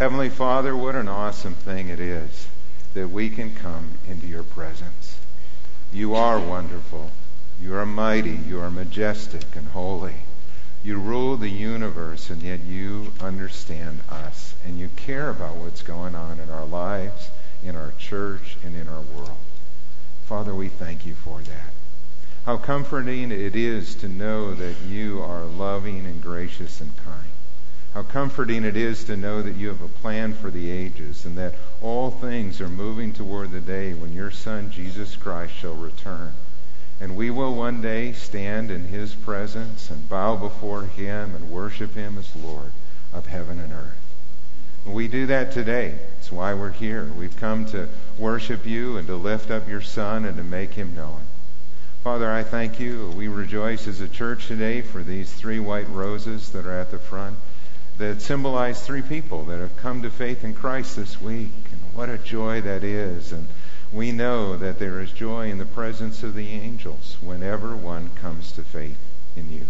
Heavenly Father, what an awesome thing it is that we can come into your presence. You are wonderful. You are mighty. You are majestic and holy. You rule the universe, and yet you understand us, and you care about what's going on in our lives, in our church, and in our world. Father, we thank you for that. How comforting it is to know that you are loving and gracious and kind. How comforting it is to know that you have a plan for the ages and that all things are moving toward the day when your Son, Jesus Christ, shall return and we will one day stand in his presence and bow before him and worship him as Lord of heaven and earth. We do that today. That's why we're here. We've come to worship you and to lift up your Son and to make him known. Father, I thank you. We rejoice as a church today for these three white roses that are at the front that symbolize three people that have come to faith in Christ this week. And what a joy that is. And we know that there is joy in the presence of the angels whenever one comes to faith in you.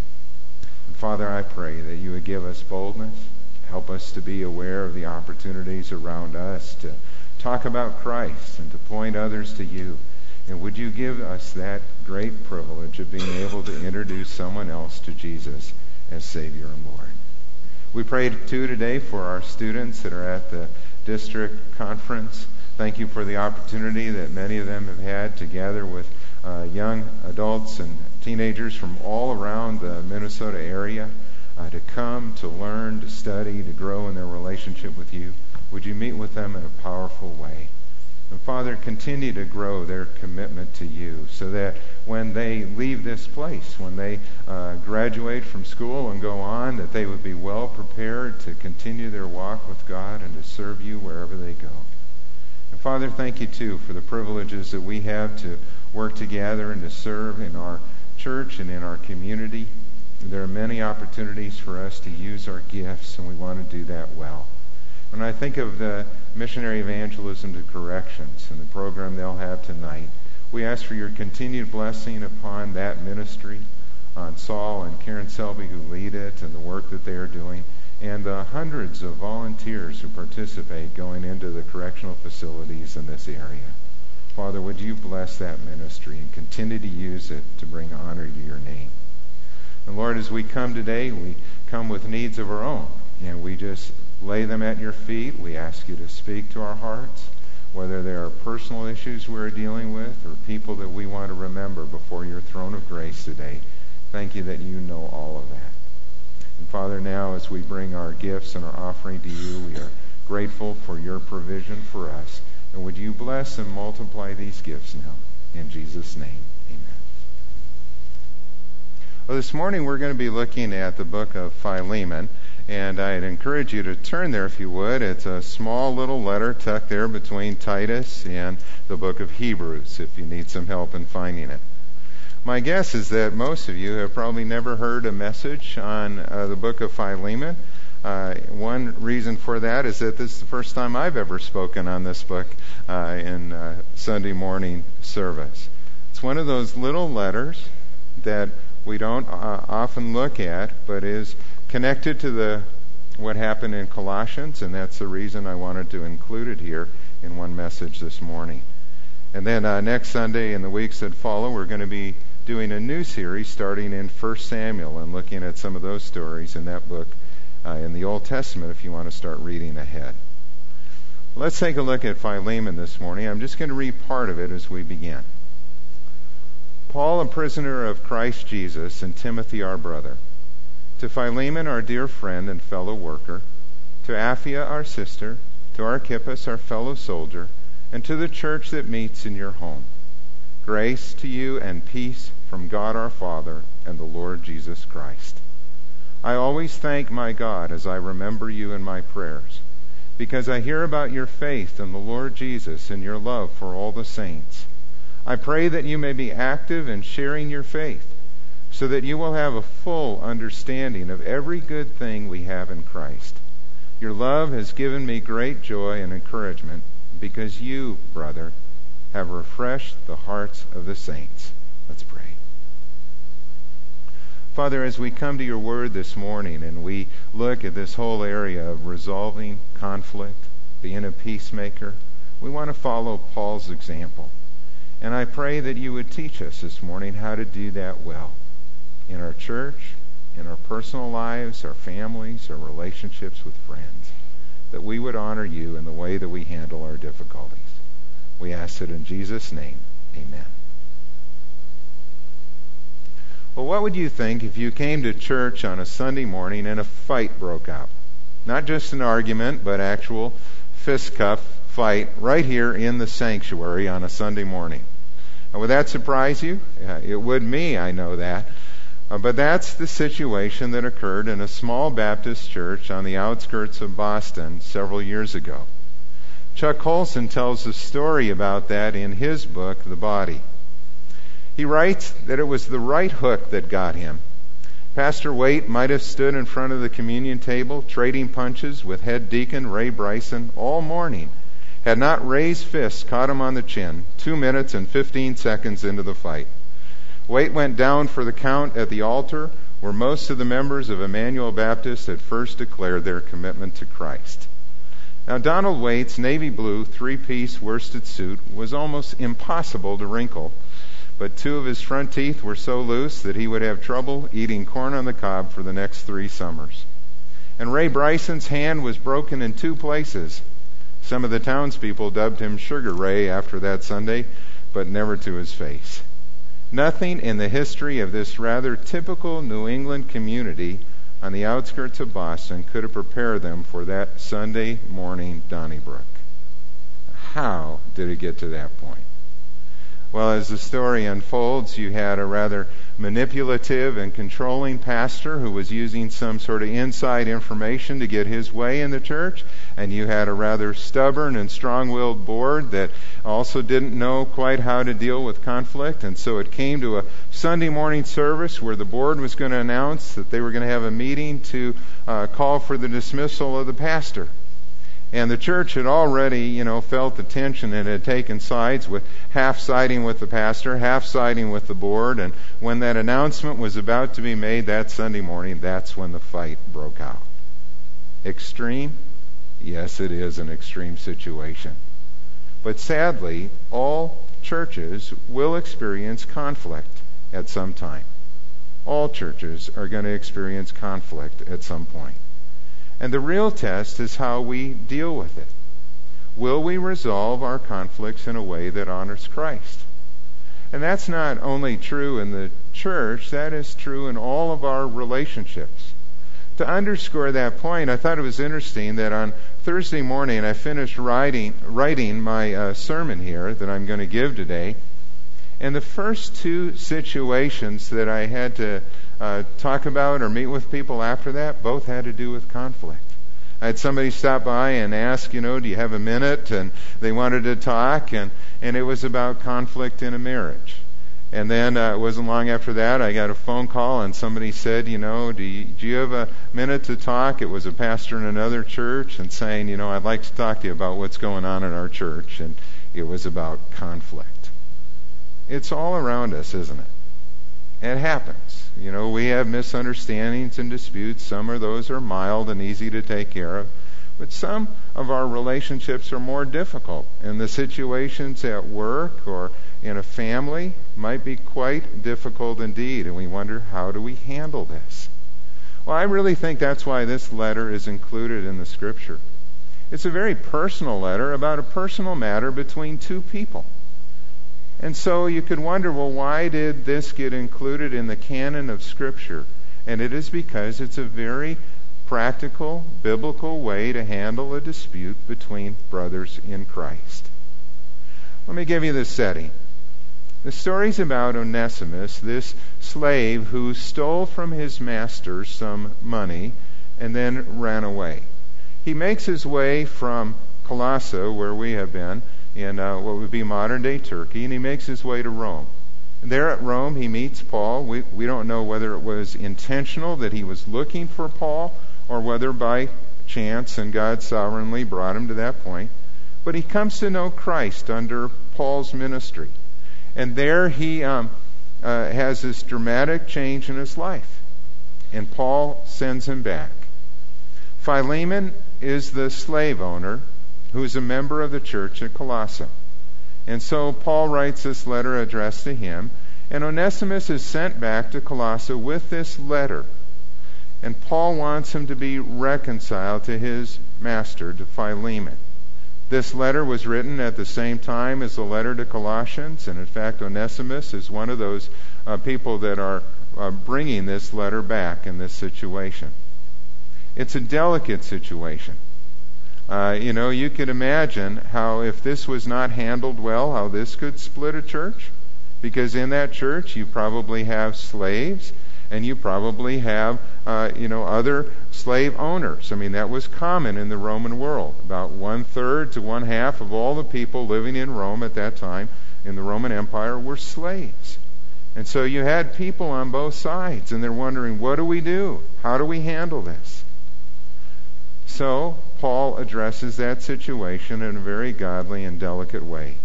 And Father, I pray that you would give us boldness, help us to be aware of the opportunities around us to talk about Christ and to point others to you. And would you give us that great privilege of being able to introduce someone else to Jesus as Savior and Lord? We pray too today for our students that are at the district conference. Thank you for the opportunity that many of them have had to gather with uh, young adults and teenagers from all around the Minnesota area uh, to come, to learn, to study, to grow in their relationship with you. Would you meet with them in a powerful way? And Father, continue to grow their commitment to you so that when they leave this place, when they uh, graduate from school and go on, that they would be well prepared to continue their walk with God and to serve you wherever they go. And Father, thank you too for the privileges that we have to work together and to serve in our church and in our community. There are many opportunities for us to use our gifts, and we want to do that well. When I think of the missionary evangelism to corrections and the program they'll have tonight, we ask for your continued blessing upon that ministry, on Saul and Karen Selby who lead it, and the work that they are doing and the hundreds of volunteers who participate going into the correctional facilities in this area. Father, would you bless that ministry and continue to use it to bring honor to your name? And Lord, as we come today, we come with needs of our own, and we just lay them at your feet. We ask you to speak to our hearts, whether there are personal issues we're dealing with or people that we want to remember before your throne of grace today. Thank you that you know all of that. And Father, now as we bring our gifts and our offering to you, we are grateful for your provision for us. And would you bless and multiply these gifts now? In Jesus' name, amen. Well, this morning we're going to be looking at the book of Philemon. And I'd encourage you to turn there if you would. It's a small little letter tucked there between Titus and the book of Hebrews if you need some help in finding it. My guess is that most of you have probably never heard a message on uh, the book of Philemon. Uh, one reason for that is that this is the first time I've ever spoken on this book uh, in uh, Sunday morning service. It's one of those little letters that we don't uh, often look at, but is connected to the what happened in Colossians, and that's the reason I wanted to include it here in one message this morning. And then uh, next Sunday and the weeks that follow, we're going to be doing a new series starting in 1 Samuel and looking at some of those stories in that book uh, in the Old Testament if you want to start reading ahead. Let's take a look at Philemon this morning. I'm just going to read part of it as we begin. Paul, a prisoner of Christ Jesus, and Timothy, our brother, to Philemon, our dear friend and fellow worker, to Apphia, our sister, to Archippus, our fellow soldier, and to the church that meets in your home. Grace to you and peace from God our Father and the Lord Jesus Christ. I always thank my God as I remember you in my prayers, because I hear about your faith in the Lord Jesus and your love for all the saints. I pray that you may be active in sharing your faith, so that you will have a full understanding of every good thing we have in Christ. Your love has given me great joy and encouragement, because you, brother, have refreshed the hearts of the saints. Let's pray. Father, as we come to your word this morning and we look at this whole area of resolving conflict, being a peacemaker. We want to follow Paul's example. And I pray that you would teach us this morning how to do that well in our church, in our personal lives, our families, our relationships with friends, that we would honor you in the way that we handle our difficulties. We ask it in Jesus' name. Amen. Well, what would you think if you came to church on a Sunday morning and a fight broke out? Not just an argument, but actual fistcuff fight right here in the sanctuary on a Sunday morning. Would that surprise you? It would me, I know that. Uh, but that's the situation that occurred in a small Baptist church on the outskirts of Boston several years ago. Chuck Colson tells a story about that in his book, The Body. He writes that it was the right hook that got him. Pastor Waite might have stood in front of the communion table trading punches with head deacon Ray Bryson all morning, had not Ray's fist caught him on the chin two minutes and 15 seconds into the fight. Waite went down for the count at the altar where most of the members of Emmanuel Baptist had first declared their commitment to Christ. Now, Donald Waite's navy blue three piece worsted suit was almost impossible to wrinkle, but two of his front teeth were so loose that he would have trouble eating corn on the cob for the next three summers. And Ray Bryson's hand was broken in two places. Some of the townspeople dubbed him Sugar Ray after that Sunday, but never to his face. Nothing in the history of this rather typical New England community on the outskirts of Boston could have prepared them for that Sunday morning Donnybrook. How did it get to that point? Well, as the story unfolds, you had a rather manipulative and controlling pastor who was using some sort of inside information to get his way in the church, and you had a rather stubborn and strong willed board that also didn't know quite how to deal with conflict, and so it came to a Sunday morning service where the board was going to announce that they were going to have a meeting to uh, call for the dismissal of the pastor. And the church had already, you know, felt the tension and had taken sides with half siding with the pastor, half siding with the board. And when that announcement was about to be made that Sunday morning, that's when the fight broke out. Extreme? Yes, it is an extreme situation. But sadly, all churches will experience conflict at some time. All churches are going to experience conflict at some point. And the real test is how we deal with it. Will we resolve our conflicts in a way that honors Christ? And that's not only true in the church, that is true in all of our relationships. To underscore that point, I thought it was interesting that on Thursday morning I finished writing, writing my uh, sermon here that I'm going to give today. And the first two situations that I had to uh, talk about or meet with people after that both had to do with conflict. I had somebody stop by and ask, you know, do you have a minute? And they wanted to talk, and, and it was about conflict in a marriage. And then uh, it wasn't long after that, I got a phone call, and somebody said, you know, do you, do you have a minute to talk? It was a pastor in another church, and saying, you know, I'd like to talk to you about what's going on in our church. And it was about conflict. It's all around us, isn't it? It happens. You know, we have misunderstandings and disputes. Some of those are mild and easy to take care of. But some of our relationships are more difficult. And the situations at work or in a family might be quite difficult indeed. And we wonder, how do we handle this? Well, I really think that's why this letter is included in the scripture. It's a very personal letter about a personal matter between two people. And so you could wonder, well, why did this get included in the canon of Scripture? And it is because it's a very practical, biblical way to handle a dispute between brothers in Christ. Let me give you the setting. The story's about Onesimus, this slave who stole from his master some money and then ran away. He makes his way from Colossae, where we have been, in uh, what would be modern day Turkey, and he makes his way to Rome. There at Rome, he meets Paul. We, we don't know whether it was intentional that he was looking for Paul or whether by chance and God sovereignly brought him to that point. But he comes to know Christ under Paul's ministry. And there he um, uh, has this dramatic change in his life. And Paul sends him back. Philemon is the slave owner who is a member of the church at Colossae. And so Paul writes this letter addressed to him, and Onesimus is sent back to Colossae with this letter. And Paul wants him to be reconciled to his master, to Philemon. This letter was written at the same time as the letter to Colossians, and in fact, Onesimus is one of those uh, people that are uh, bringing this letter back in this situation. It's a delicate situation. Uh, you know, you could imagine how, if this was not handled well, how this could split a church. Because in that church, you probably have slaves, and you probably have, uh, you know, other slave owners. I mean, that was common in the Roman world. About one third to one half of all the people living in Rome at that time in the Roman Empire were slaves. And so you had people on both sides, and they're wondering, what do we do? How do we handle this? So, Paul addresses that situation in a very godly and delicate way.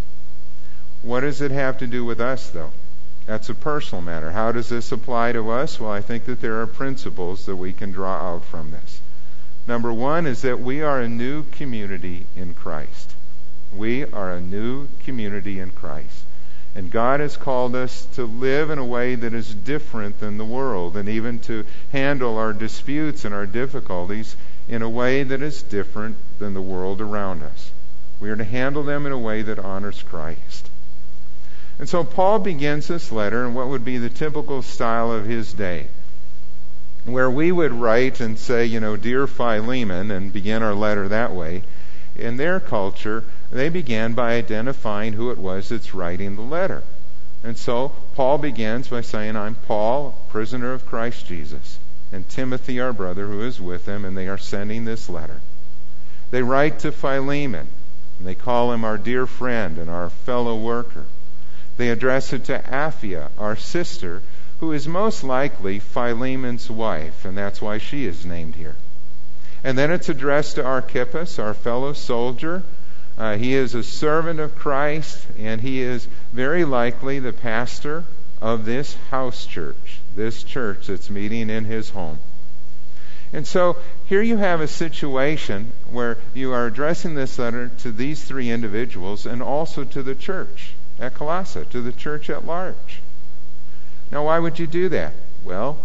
What does it have to do with us, though? That's a personal matter. How does this apply to us? Well, I think that there are principles that we can draw out from this. Number one is that we are a new community in Christ. We are a new community in Christ. And God has called us to live in a way that is different than the world, and even to handle our disputes and our difficulties in a way that is different than the world around us. We are to handle them in a way that honors Christ. And so Paul begins this letter in what would be the typical style of his day, where we would write and say, you know, Dear Philemon, and begin our letter that way. In their culture, they began by identifying who it was that's writing the letter. And so Paul begins by saying, I'm Paul, prisoner of Christ Jesus, and Timothy, our brother, who is with him, and they are sending this letter. They write to Philemon, and they call him our dear friend and our fellow worker. They address it to Apphia, our sister, who is most likely Philemon's wife, and that's why she is named here. And then it's addressed to Archippus, our fellow soldier. Uh, he is a servant of Christ, and he is very likely the pastor of this house church, this church that's meeting in his home. And so here you have a situation where you are addressing this letter to these three individuals and also to the church at Colossae, to the church at large. Now, why would you do that? Well,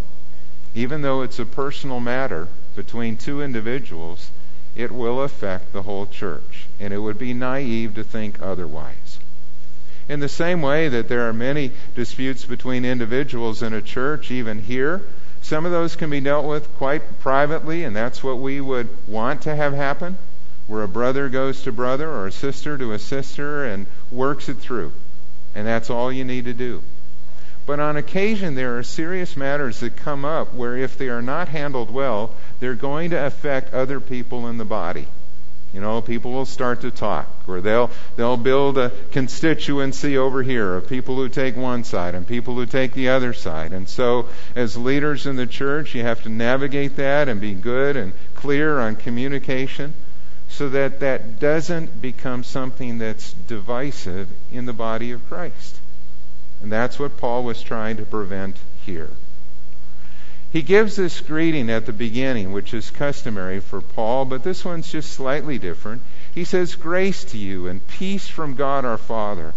even though it's a personal matter between two individuals, it will affect the whole church. And it would be naive to think otherwise. In the same way that there are many disputes between individuals in a church, even here, some of those can be dealt with quite privately, and that's what we would want to have happen where a brother goes to brother or a sister to a sister and works it through. And that's all you need to do. But on occasion, there are serious matters that come up where, if they are not handled well, they're going to affect other people in the body. You know, people will start to talk, or they'll they'll build a constituency over here of people who take one side and people who take the other side. And so, as leaders in the church, you have to navigate that and be good and clear on communication so that that doesn't become something that's divisive in the body of Christ. And that's what Paul was trying to prevent here. He gives this greeting at the beginning, which is customary for Paul, but this one's just slightly different. He says, Grace to you and peace from God our Father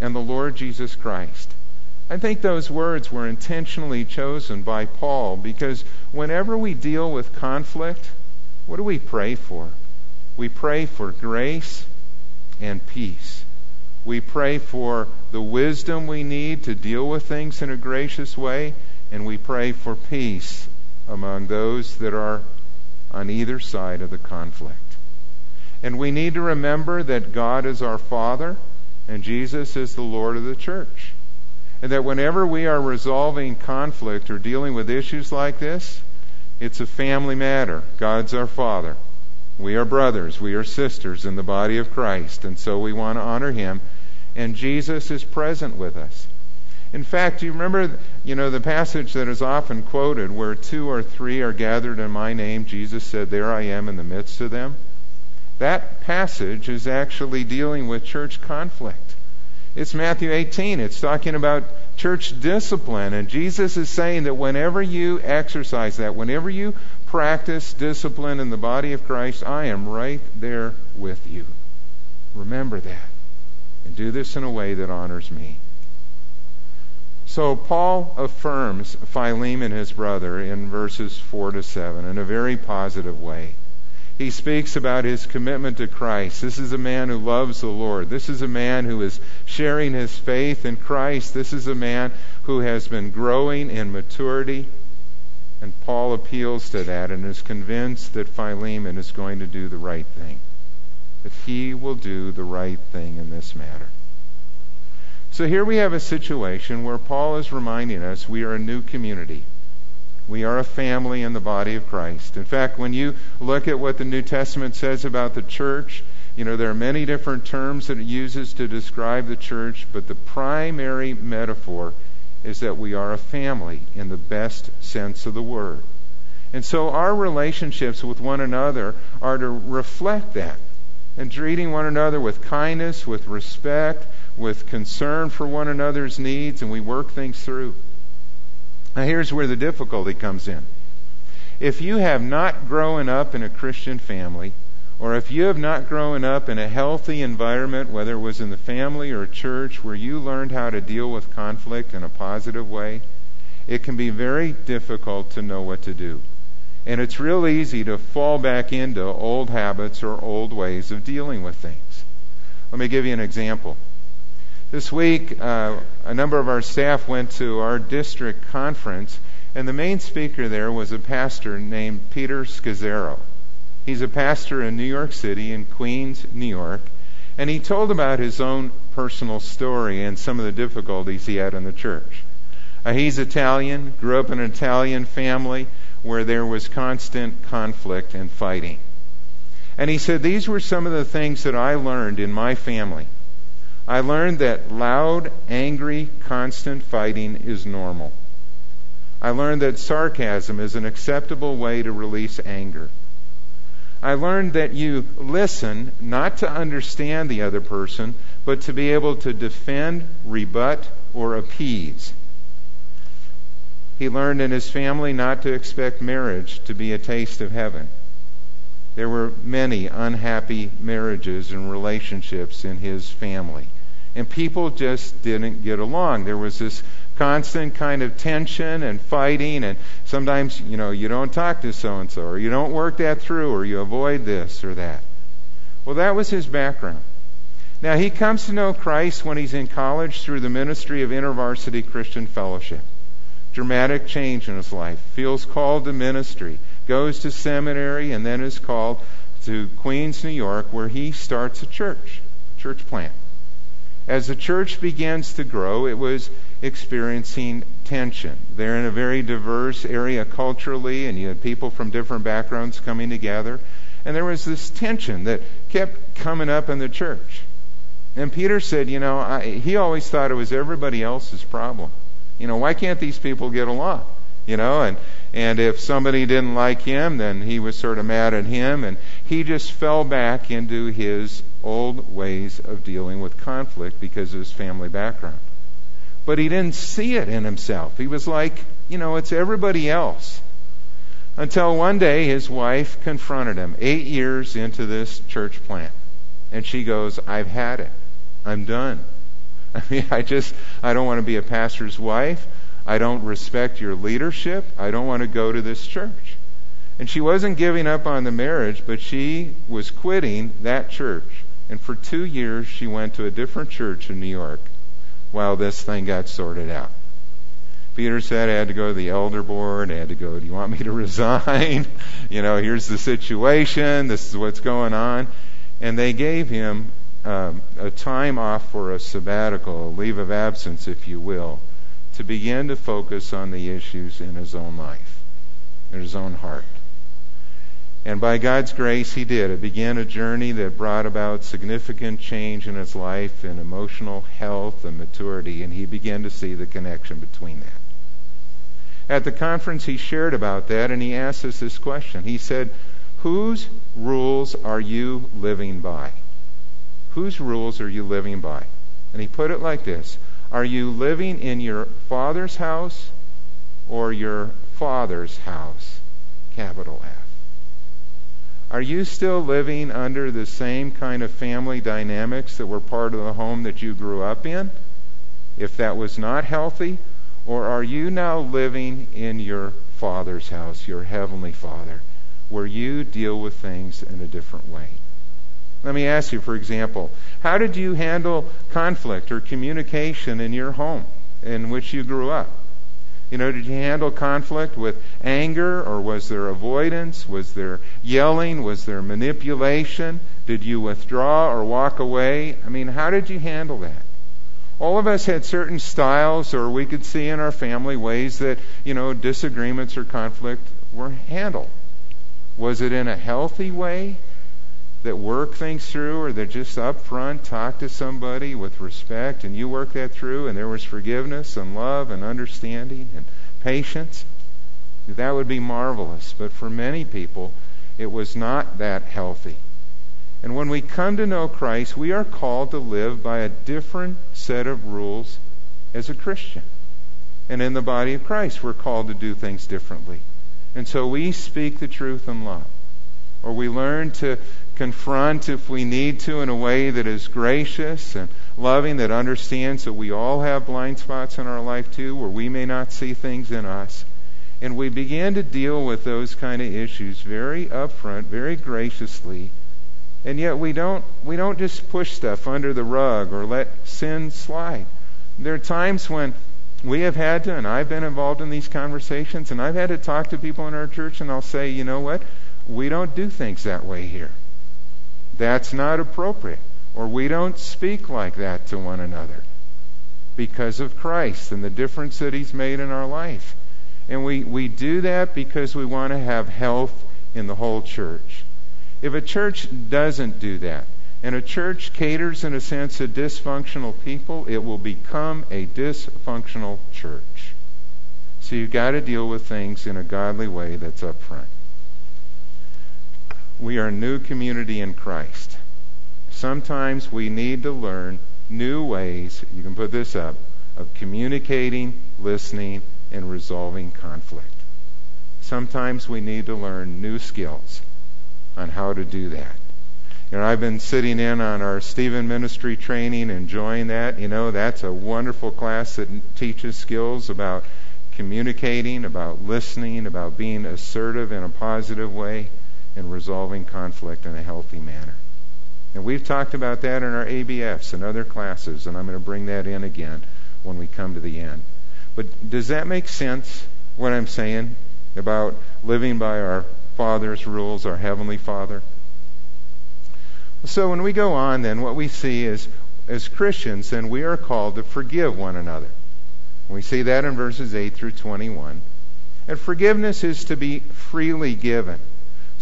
and the Lord Jesus Christ. I think those words were intentionally chosen by Paul because whenever we deal with conflict, what do we pray for? We pray for grace and peace. We pray for the wisdom we need to deal with things in a gracious way, and we pray for peace among those that are on either side of the conflict. And we need to remember that God is our Father and Jesus is the Lord of the church. And that whenever we are resolving conflict or dealing with issues like this, it's a family matter. God's our Father. We are brothers, we are sisters in the body of Christ, and so we want to honor him. And Jesus is present with us. In fact, you remember, you know, the passage that is often quoted where two or three are gathered in my name, Jesus said, There I am in the midst of them. That passage is actually dealing with church conflict. It's Matthew 18. It's talking about church discipline. And Jesus is saying that whenever you exercise that, whenever you practice discipline in the body of Christ, I am right there with you. Remember that. And do this in a way that honors me. So Paul affirms Philemon, his brother, in verses 4 to 7 in a very positive way. He speaks about his commitment to Christ. This is a man who loves the Lord. This is a man who is sharing his faith in Christ. This is a man who has been growing in maturity. And Paul appeals to that and is convinced that Philemon is going to do the right thing, that he will do the right thing in this matter. So here we have a situation where Paul is reminding us we are a new community. We are a family in the body of Christ. In fact, when you look at what the New Testament says about the church, you know, there are many different terms that it uses to describe the church, but the primary metaphor is that we are a family in the best sense of the word. And so our relationships with one another are to reflect that and treating one another with kindness, with respect, with concern for one another's needs, and we work things through. Now, here's where the difficulty comes in. If you have not grown up in a Christian family, or if you have not grown up in a healthy environment, whether it was in the family or church, where you learned how to deal with conflict in a positive way, it can be very difficult to know what to do. And it's real easy to fall back into old habits or old ways of dealing with things. Let me give you an example. This week, uh, a number of our staff went to our district conference, and the main speaker there was a pastor named Peter Scazzero. He's a pastor in New York City, in Queens, New York, and he told about his own personal story and some of the difficulties he had in the church. Uh, he's Italian, grew up in an Italian family where there was constant conflict and fighting. And he said, These were some of the things that I learned in my family. I learned that loud, angry, constant fighting is normal. I learned that sarcasm is an acceptable way to release anger. I learned that you listen not to understand the other person, but to be able to defend, rebut, or appease. He learned in his family not to expect marriage to be a taste of heaven. There were many unhappy marriages and relationships in his family and people just didn't get along. There was this constant kind of tension and fighting, and sometimes, you know, you don't talk to so and so, or you don't work that through, or you avoid this or that. Well, that was his background. Now, he comes to know Christ when he's in college through the ministry of InterVarsity Christian Fellowship. Dramatic change in his life. Feels called to ministry. Goes to seminary and then is called to Queens, New York, where he starts a church, church plant. As the church begins to grow, it was experiencing tension. They're in a very diverse area culturally, and you had people from different backgrounds coming together. And there was this tension that kept coming up in the church. And Peter said, you know, I, he always thought it was everybody else's problem. You know, why can't these people get along? You know, and and if somebody didn't like him, then he was sort of mad at him, and he just fell back into his old ways of dealing with conflict because of his family background. But he didn't see it in himself. He was like, you know, it's everybody else. Until one day his wife confronted him, eight years into this church plant. And she goes, I've had it. I'm done. I mean, I just, I don't want to be a pastor's wife. I don't respect your leadership. I don't want to go to this church. And she wasn't giving up on the marriage, but she was quitting that church and for two years, she went to a different church in New York while this thing got sorted out. Peter said, I had to go to the elder board. I had to go, do you want me to resign? you know, here's the situation. This is what's going on. And they gave him um, a time off for a sabbatical, a leave of absence, if you will, to begin to focus on the issues in his own life, in his own heart. And by God's grace, he did. It began a journey that brought about significant change in his life in emotional health and maturity, and he began to see the connection between that. At the conference, he shared about that, and he asked us this question. He said, Whose rules are you living by? Whose rules are you living by? And he put it like this Are you living in your father's house or your father's house? capital F. Are you still living under the same kind of family dynamics that were part of the home that you grew up in? If that was not healthy, or are you now living in your Father's house, your Heavenly Father, where you deal with things in a different way? Let me ask you, for example, how did you handle conflict or communication in your home in which you grew up? You know, did you handle conflict with anger or was there avoidance? Was there yelling? Was there manipulation? Did you withdraw or walk away? I mean, how did you handle that? All of us had certain styles, or we could see in our family ways that, you know, disagreements or conflict were handled. Was it in a healthy way? That work things through or that just up front talk to somebody with respect and you work that through and there was forgiveness and love and understanding and patience, that would be marvelous. But for many people, it was not that healthy. And when we come to know Christ, we are called to live by a different set of rules as a Christian. And in the body of Christ, we're called to do things differently. And so we speak the truth in love. Or we learn to confront if we need to in a way that is gracious and loving, that understands that we all have blind spots in our life too, where we may not see things in us. And we begin to deal with those kind of issues very upfront, very graciously. And yet we don't we don't just push stuff under the rug or let sin slide. There are times when we have had to, and I've been involved in these conversations, and I've had to talk to people in our church, and I'll say, you know what? We don't do things that way here. That's not appropriate. Or we don't speak like that to one another because of Christ and the difference that He's made in our life. And we, we do that because we want to have health in the whole church. If a church doesn't do that, and a church caters, in a sense, to dysfunctional people, it will become a dysfunctional church. So you've got to deal with things in a godly way that's up front. We are a new community in Christ. Sometimes we need to learn new ways, you can put this up, of communicating, listening, and resolving conflict. Sometimes we need to learn new skills on how to do that. You know, I've been sitting in on our Stephen ministry training, enjoying that. You know, that's a wonderful class that teaches skills about communicating, about listening, about being assertive in a positive way and resolving conflict in a healthy manner. And we've talked about that in our ABFs and other classes, and I'm going to bring that in again when we come to the end. But does that make sense, what I'm saying about living by our Father's rules, our Heavenly Father? So when we go on, then, what we see is, as Christians, then we are called to forgive one another. We see that in verses 8 through 21. And forgiveness is to be freely given.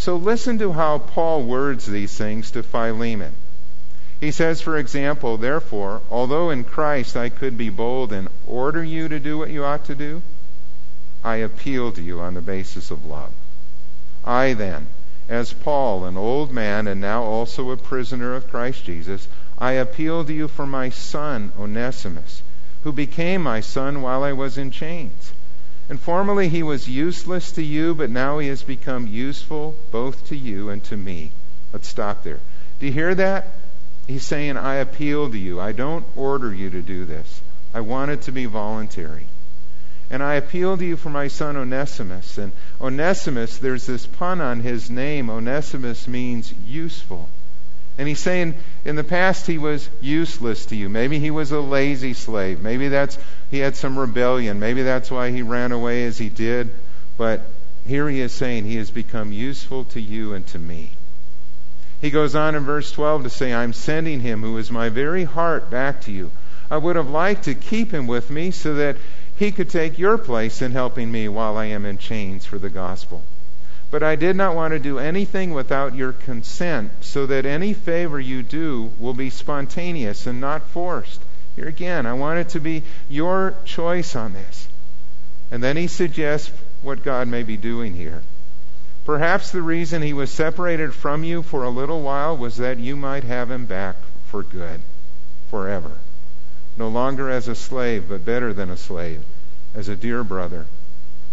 So listen to how Paul words these things to Philemon. He says, for example, therefore, although in Christ I could be bold and order you to do what you ought to do, I appeal to you on the basis of love. I then, as Paul, an old man and now also a prisoner of Christ Jesus, I appeal to you for my son, Onesimus, who became my son while I was in chains. And formerly he was useless to you, but now he has become useful both to you and to me. Let's stop there. Do you hear that? He's saying, I appeal to you. I don't order you to do this. I want it to be voluntary. And I appeal to you for my son Onesimus. And Onesimus, there's this pun on his name. Onesimus means useful. And he's saying, in the past he was useless to you. Maybe he was a lazy slave. Maybe that's he had some rebellion. Maybe that's why he ran away as he did. But here he is saying he has become useful to you and to me. He goes on in verse 12 to say, I'm sending him who is my very heart back to you. I would have liked to keep him with me so that he could take your place in helping me while I am in chains for the gospel. But I did not want to do anything without your consent, so that any favor you do will be spontaneous and not forced. Here again, I want it to be your choice on this. And then he suggests what God may be doing here. Perhaps the reason he was separated from you for a little while was that you might have him back for good, forever. No longer as a slave, but better than a slave, as a dear brother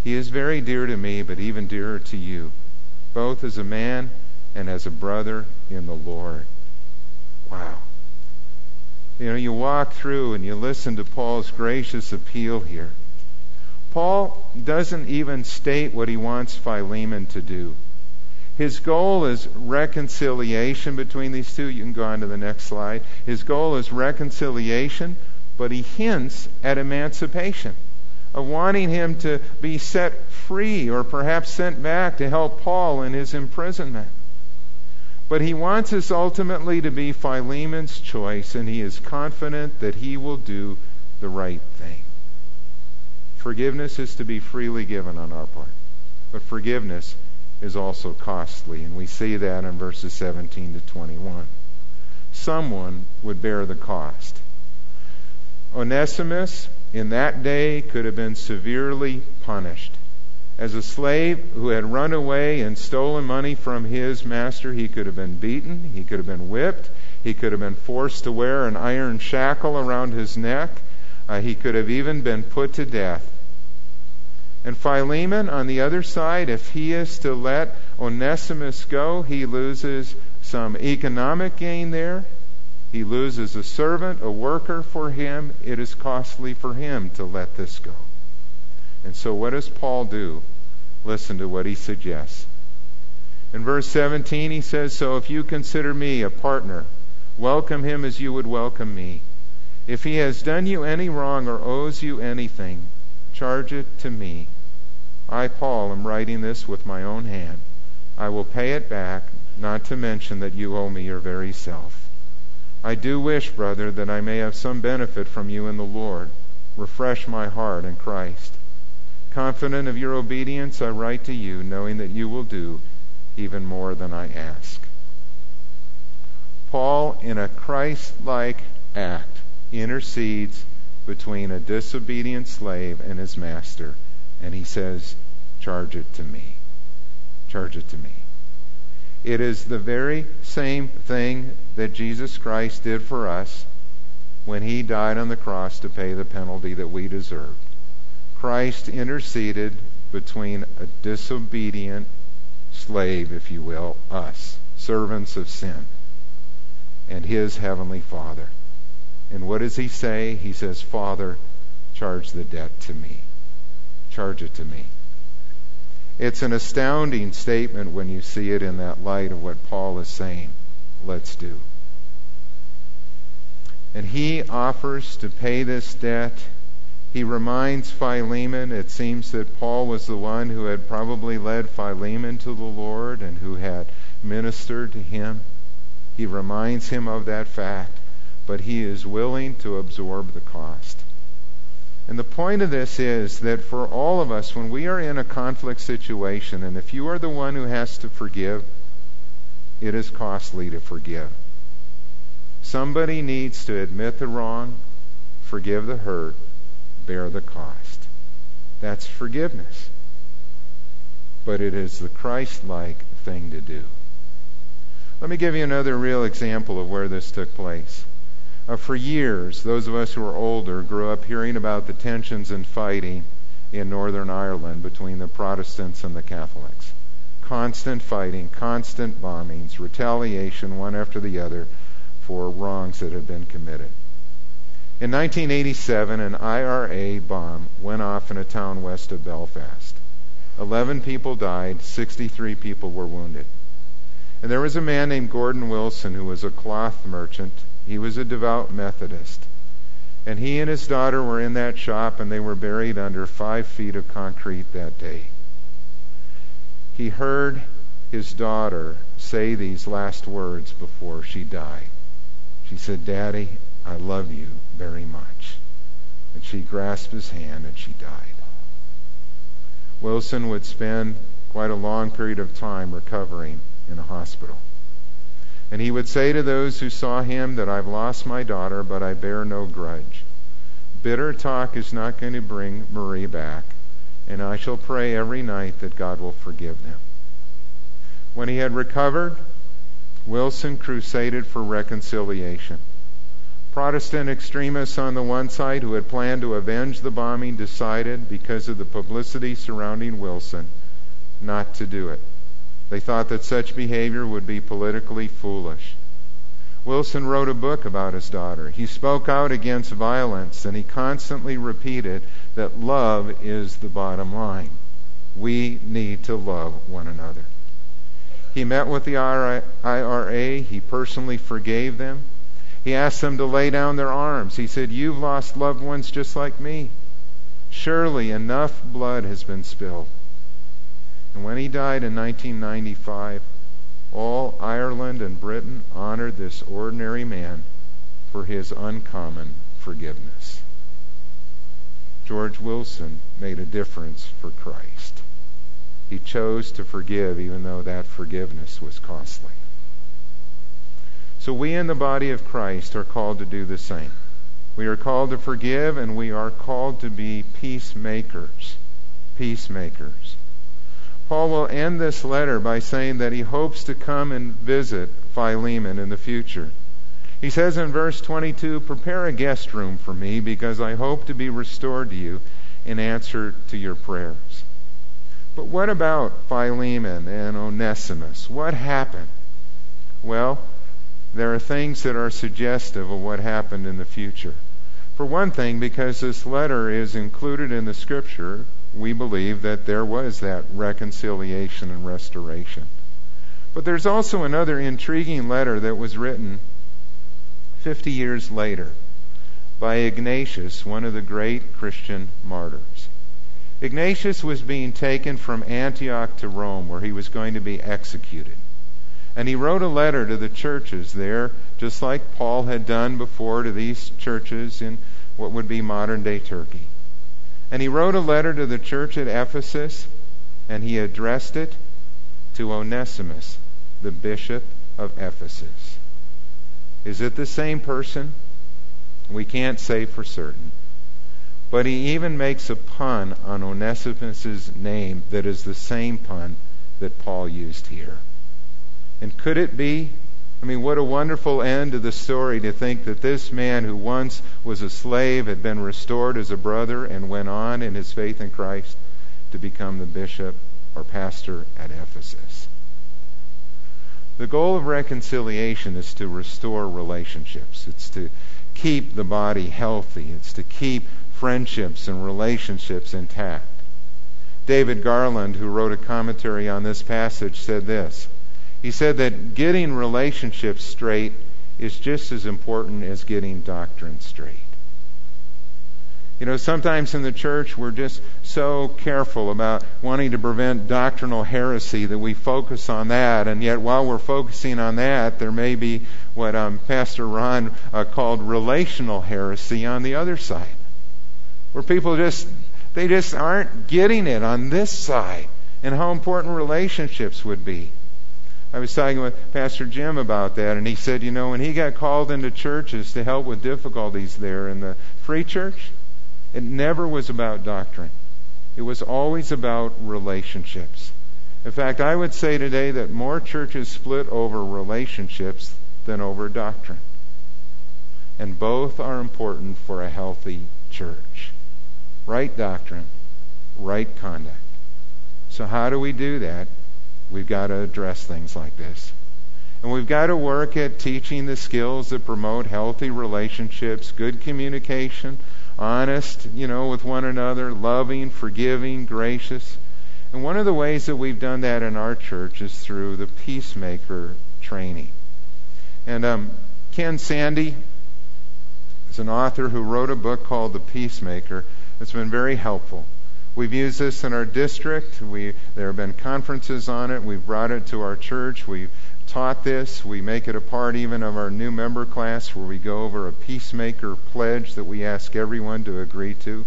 He is very dear to me, but even dearer to you, both as a man and as a brother in the Lord. Wow. You know, you walk through and you listen to Paul's gracious appeal here. Paul doesn't even state what he wants Philemon to do. His goal is reconciliation between these two. You can go on to the next slide. His goal is reconciliation, but he hints at emancipation, of wanting him to be set free or perhaps sent back to help Paul in his imprisonment. But he wants us ultimately to be Philemon's choice, and he is confident that he will do the right thing. Forgiveness is to be freely given on our part, but forgiveness is also costly, and we see that in verses 17 to 21. Someone would bear the cost. Onesimus, in that day, could have been severely punished. As a slave who had run away and stolen money from his master, he could have been beaten, he could have been whipped, he could have been forced to wear an iron shackle around his neck, uh, he could have even been put to death. And Philemon, on the other side, if he is to let Onesimus go, he loses some economic gain there. He loses a servant, a worker for him. It is costly for him to let this go. And so, what does Paul do? Listen to what he suggests. In verse 17, he says, So if you consider me a partner, welcome him as you would welcome me. If he has done you any wrong or owes you anything, charge it to me. I, Paul, am writing this with my own hand. I will pay it back, not to mention that you owe me your very self. I do wish, brother, that I may have some benefit from you in the Lord. Refresh my heart in Christ. Confident of your obedience, I write to you, knowing that you will do even more than I ask. Paul, in a Christ like act, intercedes between a disobedient slave and his master, and he says, Charge it to me. Charge it to me. It is the very same thing that Jesus Christ did for us when he died on the cross to pay the penalty that we deserved. Christ interceded between a disobedient slave, if you will, us, servants of sin, and his heavenly Father. And what does he say? He says, Father, charge the debt to me. Charge it to me. It's an astounding statement when you see it in that light of what Paul is saying. Let's do. And he offers to pay this debt. He reminds Philemon, it seems that Paul was the one who had probably led Philemon to the Lord and who had ministered to him. He reminds him of that fact but he is willing to absorb the cost. And the point of this is that for all of us, when we are in a conflict situation, and if you are the one who has to forgive, it is costly to forgive. Somebody needs to admit the wrong, forgive the hurt, bear the cost. That's forgiveness. But it is the Christ like thing to do. Let me give you another real example of where this took place. Uh, for years, those of us who are older grew up hearing about the tensions and fighting in Northern Ireland between the Protestants and the Catholics. Constant fighting, constant bombings, retaliation one after the other for wrongs that had been committed. In 1987, an IRA bomb went off in a town west of Belfast. 11 people died, 63 people were wounded. And there was a man named Gordon Wilson who was a cloth merchant he was a devout Methodist. And he and his daughter were in that shop, and they were buried under five feet of concrete that day. He heard his daughter say these last words before she died. She said, Daddy, I love you very much. And she grasped his hand and she died. Wilson would spend quite a long period of time recovering in a hospital. And he would say to those who saw him that I've lost my daughter, but I bear no grudge. Bitter talk is not going to bring Marie back, and I shall pray every night that God will forgive them. When he had recovered, Wilson crusaded for reconciliation. Protestant extremists on the one side who had planned to avenge the bombing decided, because of the publicity surrounding Wilson, not to do it. They thought that such behavior would be politically foolish. Wilson wrote a book about his daughter. He spoke out against violence and he constantly repeated that love is the bottom line. We need to love one another. He met with the IRA. He personally forgave them. He asked them to lay down their arms. He said, You've lost loved ones just like me. Surely enough blood has been spilled. And when he died in 1995, all Ireland and Britain honored this ordinary man for his uncommon forgiveness. George Wilson made a difference for Christ. He chose to forgive even though that forgiveness was costly. So we in the body of Christ are called to do the same. We are called to forgive and we are called to be peacemakers. Peacemakers. Paul will end this letter by saying that he hopes to come and visit Philemon in the future. He says in verse 22, Prepare a guest room for me because I hope to be restored to you in answer to your prayers. But what about Philemon and Onesimus? What happened? Well, there are things that are suggestive of what happened in the future. For one thing, because this letter is included in the scripture, we believe that there was that reconciliation and restoration. But there's also another intriguing letter that was written 50 years later by Ignatius, one of the great Christian martyrs. Ignatius was being taken from Antioch to Rome, where he was going to be executed. And he wrote a letter to the churches there, just like Paul had done before to these churches in what would be modern day Turkey. And he wrote a letter to the church at Ephesus, and he addressed it to Onesimus, the bishop of Ephesus. Is it the same person? We can't say for certain. But he even makes a pun on Onesimus's name that is the same pun that Paul used here. And could it be? I mean, what a wonderful end to the story to think that this man who once was a slave had been restored as a brother and went on in his faith in Christ to become the bishop or pastor at Ephesus. The goal of reconciliation is to restore relationships. It's to keep the body healthy. It's to keep friendships and relationships intact. David Garland, who wrote a commentary on this passage, said this he said that getting relationships straight is just as important as getting doctrine straight. You know, sometimes in the church we're just so careful about wanting to prevent doctrinal heresy that we focus on that, and yet while we're focusing on that, there may be what um, Pastor Ron uh, called relational heresy on the other side, where people just they just aren't getting it on this side, and how important relationships would be. I was talking with Pastor Jim about that, and he said, you know, when he got called into churches to help with difficulties there in the free church, it never was about doctrine. It was always about relationships. In fact, I would say today that more churches split over relationships than over doctrine. And both are important for a healthy church. Right doctrine, right conduct. So, how do we do that? We've got to address things like this. And we've got to work at teaching the skills that promote healthy relationships, good communication, honest, you know, with one another, loving, forgiving, gracious. And one of the ways that we've done that in our church is through the peacemaker training. And um, Ken Sande is an author who wrote a book called The Peacemaker. It's been very helpful. We've used this in our district. We, there have been conferences on it. We've brought it to our church. We've taught this. We make it a part even of our new member class where we go over a peacemaker pledge that we ask everyone to agree to.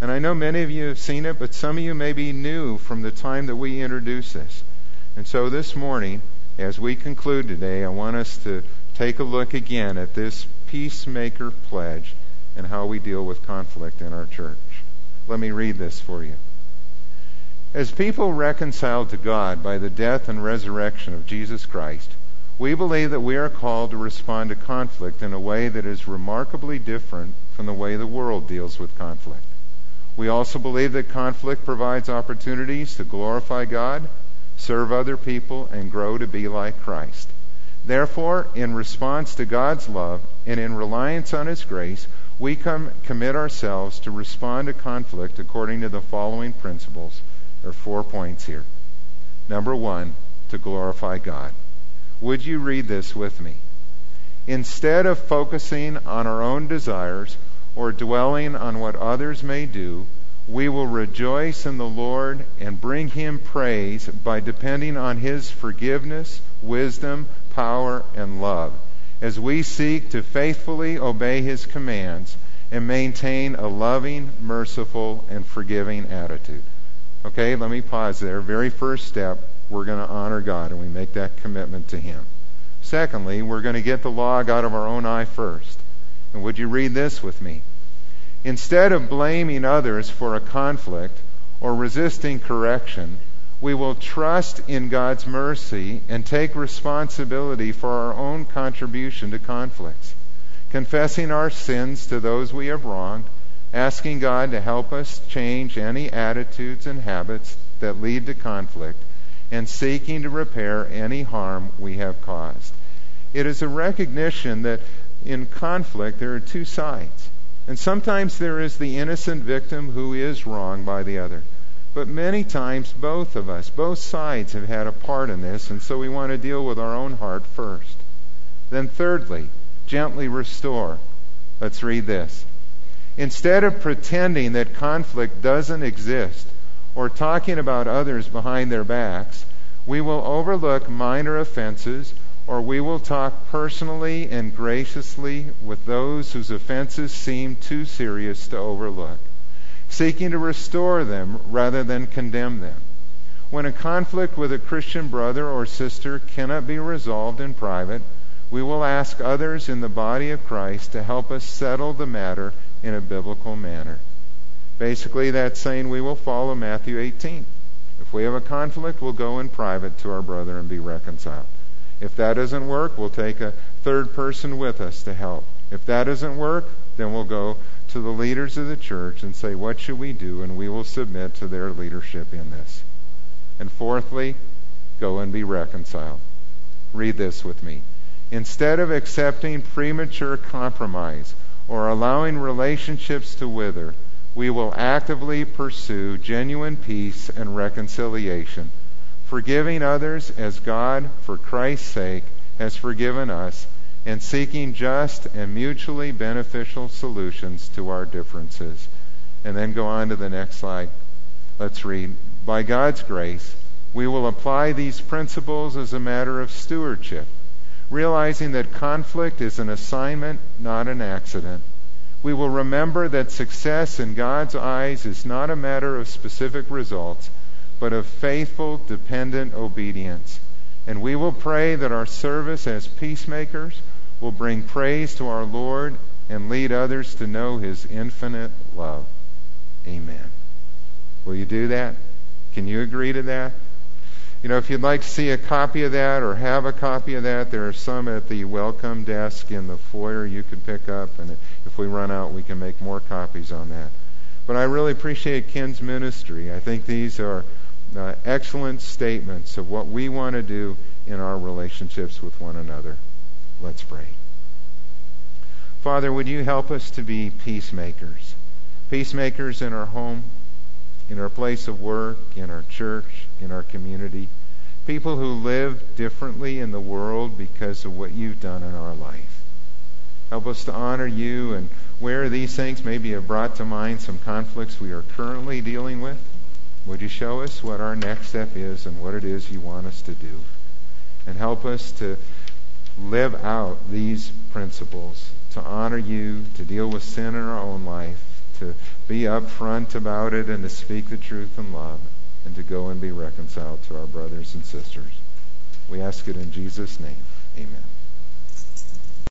And I know many of you have seen it, but some of you may be new from the time that we introduced this. And so this morning, as we conclude today, I want us to take a look again at this peacemaker pledge and how we deal with conflict in our church. Let me read this for you. As people reconciled to God by the death and resurrection of Jesus Christ, We believe that we are called to respond to conflict in a way that is remarkably different from the way the world deals with conflict. We also believe that conflict provides opportunities to glorify God, serve other people, and grow to be like Christ. Therefore, in response to God's love and in reliance on His grace, we come, commit ourselves to respond to conflict according to the following principles. There are four points here. Number one, to glorify God. Would you read this with me? Instead of focusing on our own desires or dwelling on what others may do, we will rejoice in the Lord and bring Him praise by depending on His forgiveness, wisdom, power, and love as we seek to faithfully obey His commands and maintain a loving, merciful, and forgiving attitude. Okay, let me pause there. Very first step we're going to honor God and we make that commitment to Him. Secondly, we're going to get the log out of our own eye first. And would you read this with me? Instead of blaming others for a conflict or resisting correction, we will trust in God's mercy and take responsibility for our own contribution to conflicts, confessing our sins to those we have wronged, asking God to help us change any attitudes and habits that lead to conflict, and seeking to repair any harm we have caused. It is a recognition that in conflict there are two sides. And sometimes there is the innocent victim who is wronged by the other. But many times both of us, both sides have had a part in this, and so we want to deal with our own heart first. Then thirdly, gently restore. Let's read this. Instead of pretending that conflict doesn't exist, or talking about others behind their backs, we will overlook minor offenses or we will talk personally and graciously with those whose offenses seem too serious to overlook, seeking to restore them rather than condemn them. When a conflict with a Christian brother or sister cannot be resolved in private, we will ask others in the body of Christ to help us settle the matter in a biblical manner. Basically, that's saying we will follow Matthew 18. If we have a conflict, we'll go in private to our brother and be reconciled. If that doesn't work, we'll take a third person with us to help. If that doesn't work, then we'll go to the leaders of the church and say, What should we do? And we will submit to their leadership in this. And fourthly, go and be reconciled. Read this with me. Instead of accepting premature compromise or allowing relationships to wither, we will actively pursue genuine peace and reconciliation, forgiving others as God, for Christ's sake, has forgiven us, and seeking just and mutually beneficial solutions to our differences. And then go on to the next slide. Let's read. By God's grace, we will apply these principles as a matter of stewardship, realizing that conflict is an assignment, not an accident we will remember that success in God's eyes is not a matter of specific results, but of faithful, dependent obedience. And we will pray that our service as peacemakers will bring praise to our Lord and lead others to know his infinite love. Amen. Will you do that? Can you agree to that? You know, if you'd like to see a copy of that or have a copy of that, there are some at the welcome desk in the foyer you can pick up. And if we run out, we can make more copies on that. But I really appreciate Ken's ministry. I think these are uh, excellent statements of what we want to do in our relationships with one another. Let's pray. Father, would you help us to be peacemakers? Peacemakers in our home, in our place of work, in our church, in our community. People who live differently in the world because of what you've done in our life. Help us to honor you and where these things maybe have brought to mind some conflicts we are currently dealing with. Would you show us what our next step is and what it is you want us to do? And help us to live out these principles, to honor you, to deal with sin in our own life, to be upfront about it and to speak the truth in love and to go and be reconciled to our brothers and sisters. We ask it in Jesus' name. Amen.